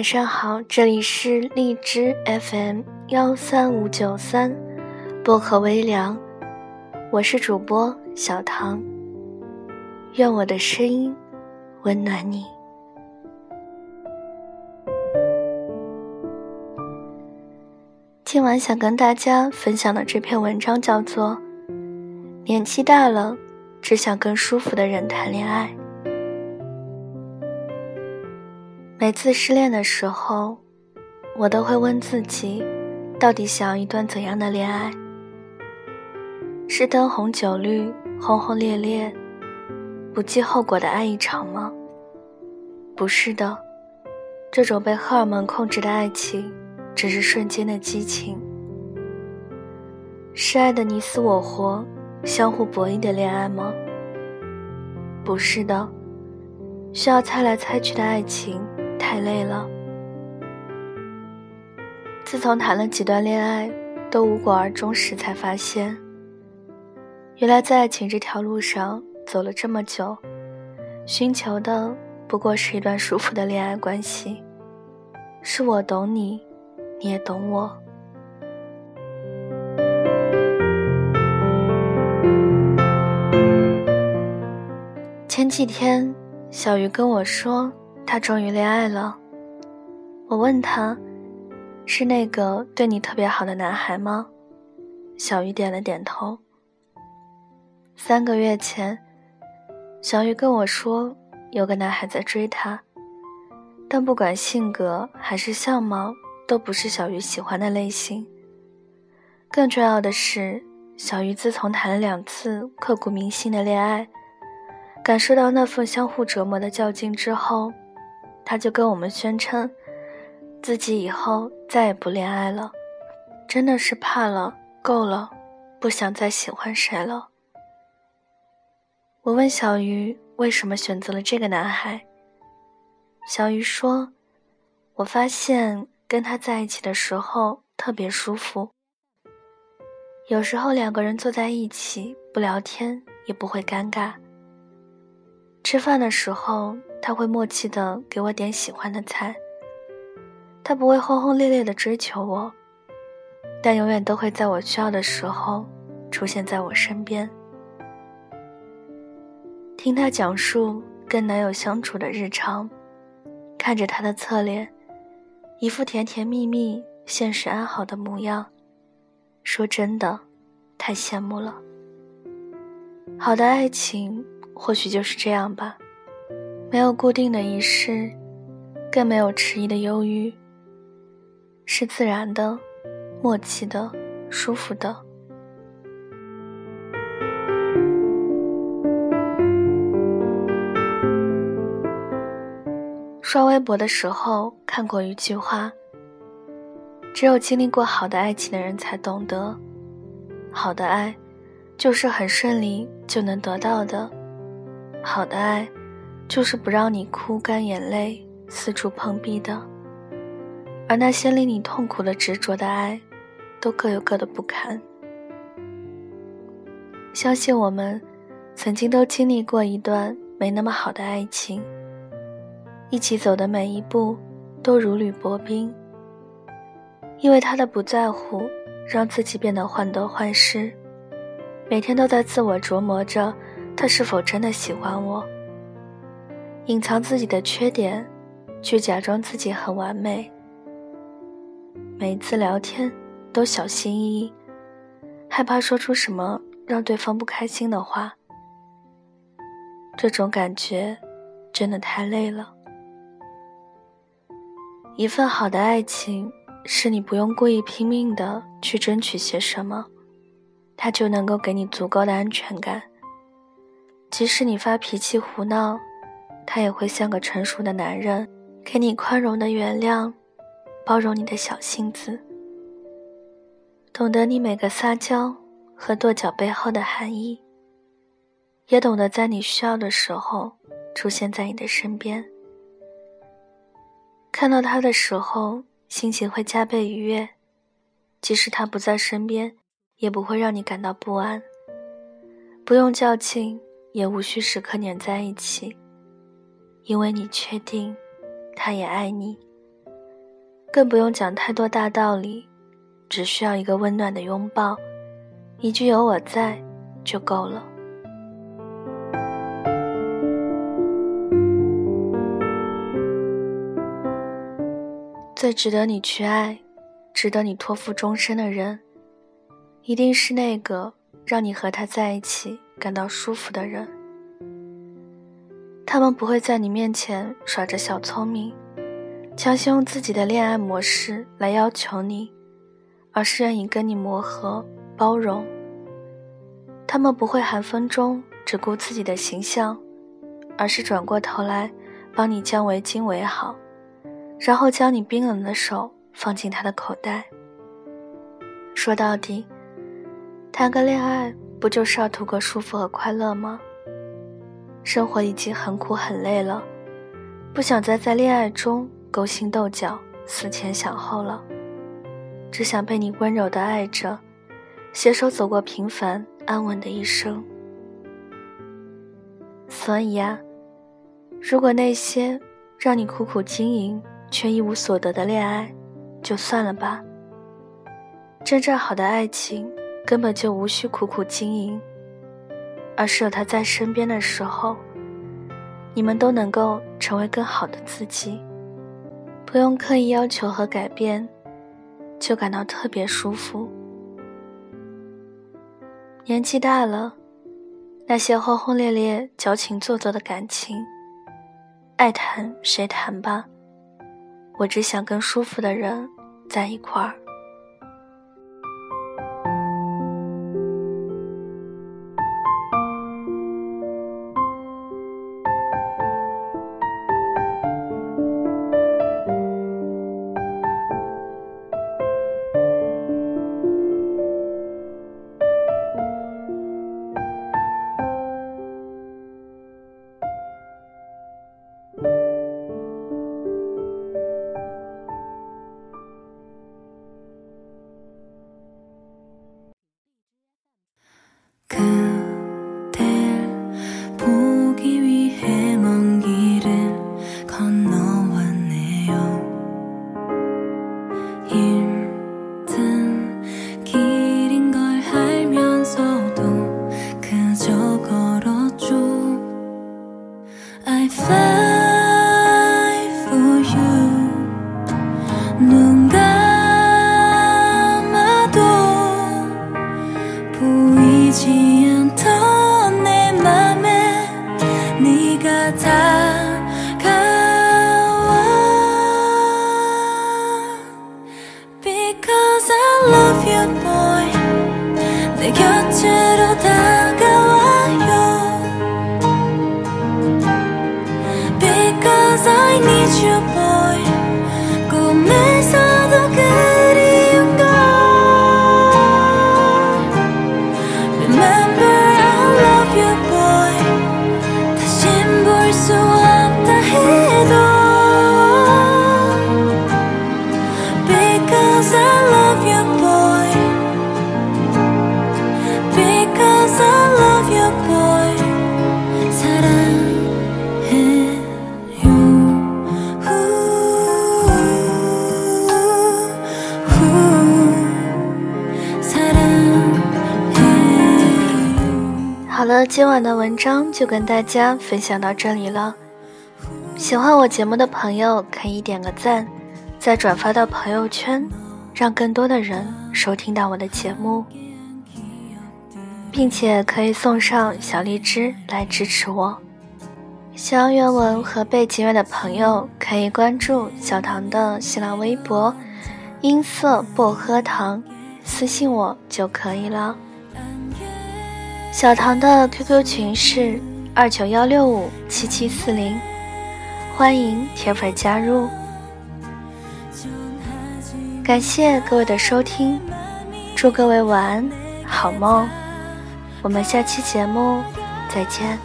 晚上好，这里是荔枝 FM 幺三五九三，薄荷微凉，我是主播小唐。愿我的声音温暖你。今晚想跟大家分享的这篇文章叫做《年纪大了，只想跟舒服的人谈恋爱》。每次失恋的时候，我都会问自己，到底想要一段怎样的恋爱？是灯红酒绿、轰轰烈烈、不计后果的爱一场吗？不是的，这种被荷尔蒙控制的爱情，只是瞬间的激情。是爱的你死我活、相互博弈的恋爱吗？不是的，需要猜来猜去的爱情。太累了。自从谈了几段恋爱都无果而终时，才发现，原来在爱情这条路上走了这么久，寻求的不过是一段舒服的恋爱关系，是我懂你，你也懂我。前几天，小鱼跟我说。他终于恋爱了。我问他：“是那个对你特别好的男孩吗？”小鱼点了点头。三个月前，小鱼跟我说，有个男孩在追她，但不管性格还是相貌，都不是小鱼喜欢的类型。更重要的是，小鱼自从谈了两次刻骨铭心的恋爱，感受到那份相互折磨的较劲之后。他就跟我们宣称，自己以后再也不恋爱了，真的是怕了，够了，不想再喜欢谁了。我问小鱼为什么选择了这个男孩，小鱼说：“我发现跟他在一起的时候特别舒服，有时候两个人坐在一起不聊天也不会尴尬。吃饭的时候。”他会默契的给我点喜欢的菜。他不会轰轰烈烈的追求我，但永远都会在我需要的时候出现在我身边。听他讲述跟男友相处的日常，看着他的侧脸，一副甜甜蜜蜜、现实安好的模样，说真的，太羡慕了。好的爱情或许就是这样吧。没有固定的仪式，更没有迟疑的忧郁，是自然的、默契的、舒服的。刷微博的时候看过一句话：“只有经历过好的爱情的人才懂得，好的爱，就是很顺利就能得到的，好的爱。”就是不让你哭干眼泪，四处碰壁的。而那些令你痛苦的执着的爱，都各有各的不堪。相信我们，曾经都经历过一段没那么好的爱情。一起走的每一步，都如履薄冰。因为他的不在乎，让自己变得患得患失，每天都在自我琢磨着，他是否真的喜欢我。隐藏自己的缺点，去假装自己很完美。每次聊天都小心翼翼，害怕说出什么让对方不开心的话。这种感觉真的太累了。一份好的爱情，是你不用故意拼命的去争取些什么，他就能够给你足够的安全感。即使你发脾气胡闹。他也会像个成熟的男人，给你宽容的原谅，包容你的小性子，懂得你每个撒娇和跺脚背后的含义，也懂得在你需要的时候出现在你的身边。看到他的时候，心情会加倍愉悦，即使他不在身边，也不会让你感到不安。不用较劲，也无需时刻黏在一起。因为你确定，他也爱你。更不用讲太多大道理，只需要一个温暖的拥抱，一句有我在就够了。最值得你去爱、值得你托付终身的人，一定是那个让你和他在一起感到舒服的人。他们不会在你面前耍着小聪明，强行用自己的恋爱模式来要求你，而是愿意跟你磨合、包容。他们不会寒风中只顾自己的形象，而是转过头来帮你将围巾围好。然后将你冰冷的手放进他的口袋。说到底，谈个恋爱不就是要图个舒服和快乐吗？生活已经很苦很累了，不想再在恋爱中勾心斗角、思前想后了，只想被你温柔的爱着，携手走过平凡安稳的一生。所以呀，如果那些让你苦苦经营，却一无所得的恋爱，就算了吧。真正好的爱情根本就无需苦苦经营，而是有他在身边的时候，你们都能够成为更好的自己，不用刻意要求和改变，就感到特别舒服。年纪大了，那些轰轰烈烈、矫情做作的感情，爱谈谁谈吧。我只想跟舒服的人在一块儿。好今晚的文章就跟大家分享到这里了。喜欢我节目的朋友可以点个赞，再转发到朋友圈，让更多的人收听到我的节目，并且可以送上小荔枝来支持我。想要原文和背景乐的朋友可以关注小唐的新浪微博“音色薄荷糖”，私信我就可以了。小唐的 QQ 群是二九幺六五七七四零，欢迎铁粉加入。感谢各位的收听，祝各位晚安，好梦。我们下期节目再见。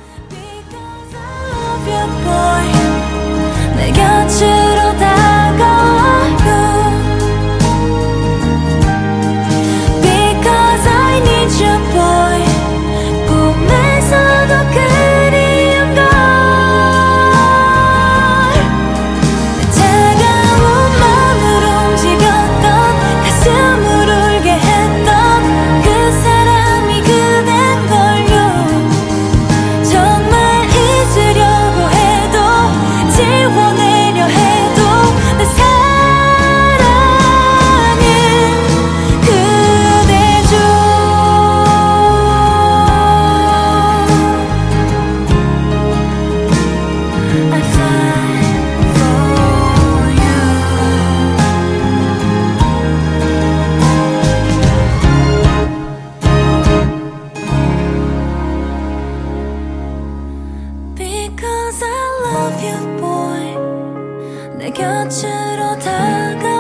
love you boy 내 곁으로 다가